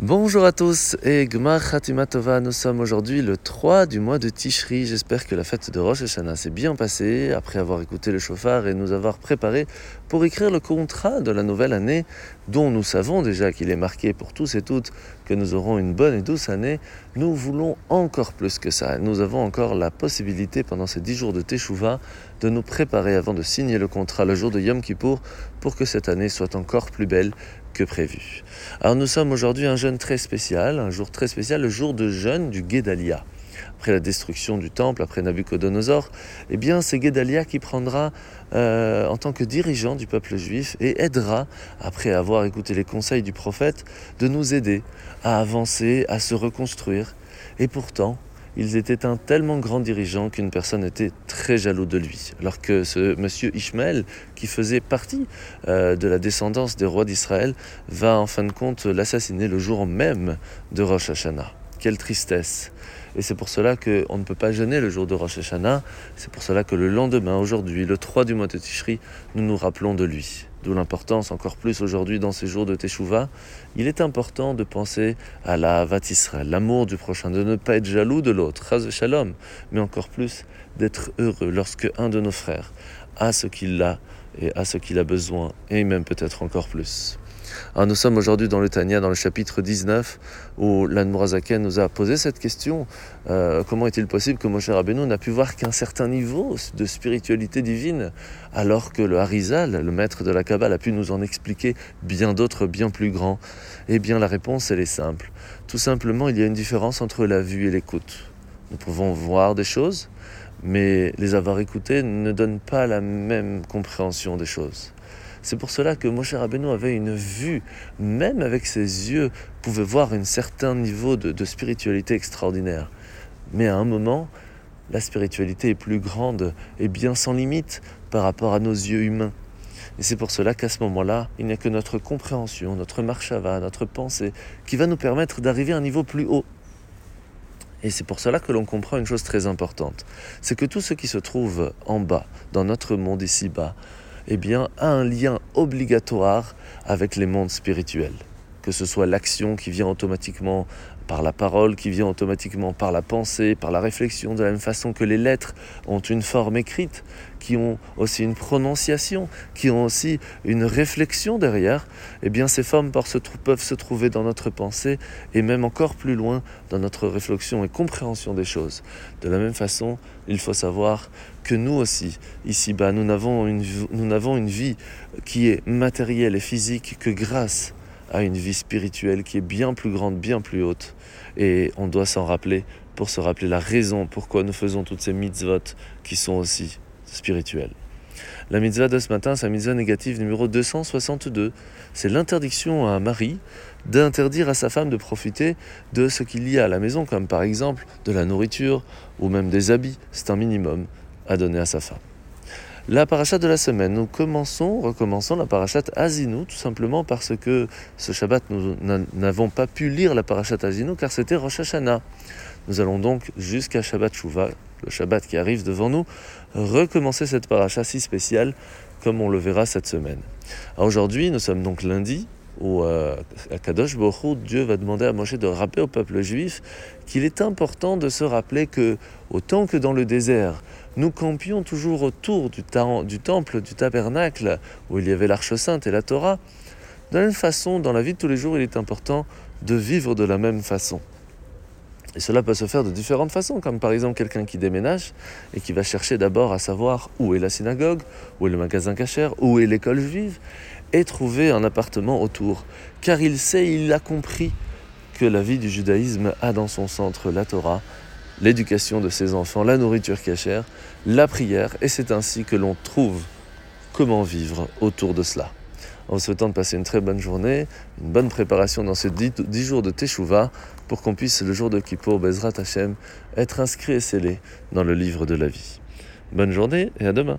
Bonjour à tous et Gmar Khatima Tova. Nous sommes aujourd'hui le 3 du mois de Tishri. J'espère que la fête de Rosh Hashanah s'est bien passée après avoir écouté le chauffard et nous avoir préparé pour écrire le contrat de la nouvelle année dont nous savons déjà qu'il est marqué pour tous et toutes que nous aurons une bonne et douce année. Nous voulons encore plus que ça. Nous avons encore la possibilité pendant ces 10 jours de Teshuvah de nous préparer avant de signer le contrat le jour de Yom Kippour pour que cette année soit encore plus belle que prévu. Alors nous sommes aujourd'hui un jeûne très spécial, un jour très spécial, le jour de jeûne du Guédalia. Après la destruction du temple, après Nabucodonosor, eh bien c'est Guédalia qui prendra euh, en tant que dirigeant du peuple juif et aidera, après avoir écouté les conseils du prophète, de nous aider à avancer, à se reconstruire. Et pourtant, ils étaient un tellement grand dirigeant qu'une personne était très jaloux de lui. Alors que ce monsieur Ishmaël, qui faisait partie euh, de la descendance des rois d'Israël, va en fin de compte l'assassiner le jour même de Rosh Hashanah. Quelle tristesse Et c'est pour cela qu'on ne peut pas jeûner le jour de Rosh Hashanah. C'est pour cela que le lendemain, aujourd'hui, le 3 du mois de Tishri, nous nous rappelons de lui. D'où l'importance, encore plus aujourd'hui dans ces jours de Teshuvah, il est important de penser à la Israël, l'amour du prochain, de ne pas être jaloux de l'autre, mais encore plus d'être heureux lorsque un de nos frères a ce qu'il a et a ce qu'il a besoin, et même peut-être encore plus. Alors nous sommes aujourd'hui dans le Tania, dans le chapitre 19, où l'Anmurazaken nous a posé cette question euh, comment est-il possible que Moshe Rabbeinu n'a pu voir qu'un certain niveau de spiritualité divine, alors que le Harizal, le maître de la Kabbale, a pu nous en expliquer bien d'autres, bien plus grands? Eh bien, la réponse, elle est simple. Tout simplement, il y a une différence entre la vue et l'écoute. Nous pouvons voir des choses, mais les avoir écoutées ne donnent pas la même compréhension des choses. C'est pour cela que Moshe Rabbeinu avait une vue, même avec ses yeux, pouvait voir un certain niveau de, spiritualité extraordinaire. Mais à un moment, la spiritualité est plus grande et bien sans limite par rapport à nos yeux humains. Et c'est pour cela qu'à ce moment-là, il n'y a que notre compréhension, notre marche va, notre pensée, qui va nous permettre d'arriver à un niveau plus haut. Et c'est pour cela que l'on comprend une chose très importante, c'est que tout ce qui se trouve en bas, dans notre monde ici-bas, eh bien, a un lien obligatoire avec les mondes spirituels. Que ce soit l'action qui vient automatiquement par la parole, qui vient automatiquement par la pensée, par la réflexion, de la même façon que les lettres ont une forme écrite, qui ont aussi une prononciation, qui ont aussi une réflexion derrière, eh bien ces formes peuvent se trouver dans notre pensée et même encore plus loin dans notre réflexion et compréhension des choses. De la même façon, il faut savoir que nous aussi, ici-bas, nous n'avons une, une vie qui est matérielle et physique que grâce à une vie spirituelle qui est bien plus grande, bien plus haute. Et on doit s'en rappeler pour se rappeler la raison pourquoi nous faisons toutes ces mitzvot qui sont aussi spirituelles. La mitzvah de ce matin, c'est la mitzvah négative numéro 262. C'est l'interdiction à un mari d'interdire à sa femme de profiter de ce qu'il y a à la maison, comme par exemple de la nourriture ou même des habits. C'est un minimum à donner à sa femme. La parachat de la semaine, nous commençons, recommençons la parachat Azinu, tout simplement parce que ce Shabbat, nous n'avons pas pu lire la parachat Azinu car c'était Rosh Hashanah. Nous allons donc jusqu'à Shabbat Shuvah, le Shabbat qui arrive devant nous, recommencer cette parachat si spéciale comme on le verra cette semaine. Aujourd'hui, nous sommes donc lundi, où euh, à Kadosh Dieu va demander à Moshe de rappeler au peuple juif qu'il est important de se rappeler que, autant que dans le désert, nous campions toujours autour du, du temple, du tabernacle, où il y avait l'arche sainte et la Torah, de la même façon, dans la vie de tous les jours, il est important de vivre de la même façon. Et cela peut se faire de différentes façons, comme par exemple quelqu'un qui déménage et qui va chercher d'abord à savoir où est la synagogue, où est le magasin cachère, où est l'école juive, et trouver un appartement autour. Car il sait, il a compris que la vie du judaïsme a dans son centre la Torah, l'éducation de ses enfants, la nourriture cachère, la prière, et c'est ainsi que l'on trouve comment vivre autour de cela en souhaitant de passer une très bonne journée, une bonne préparation dans ces 10 jours de Teshuvah pour qu'on puisse le jour de Kippour, Bezrat Hashem, être inscrit et scellé dans le livre de la vie. Bonne journée et à demain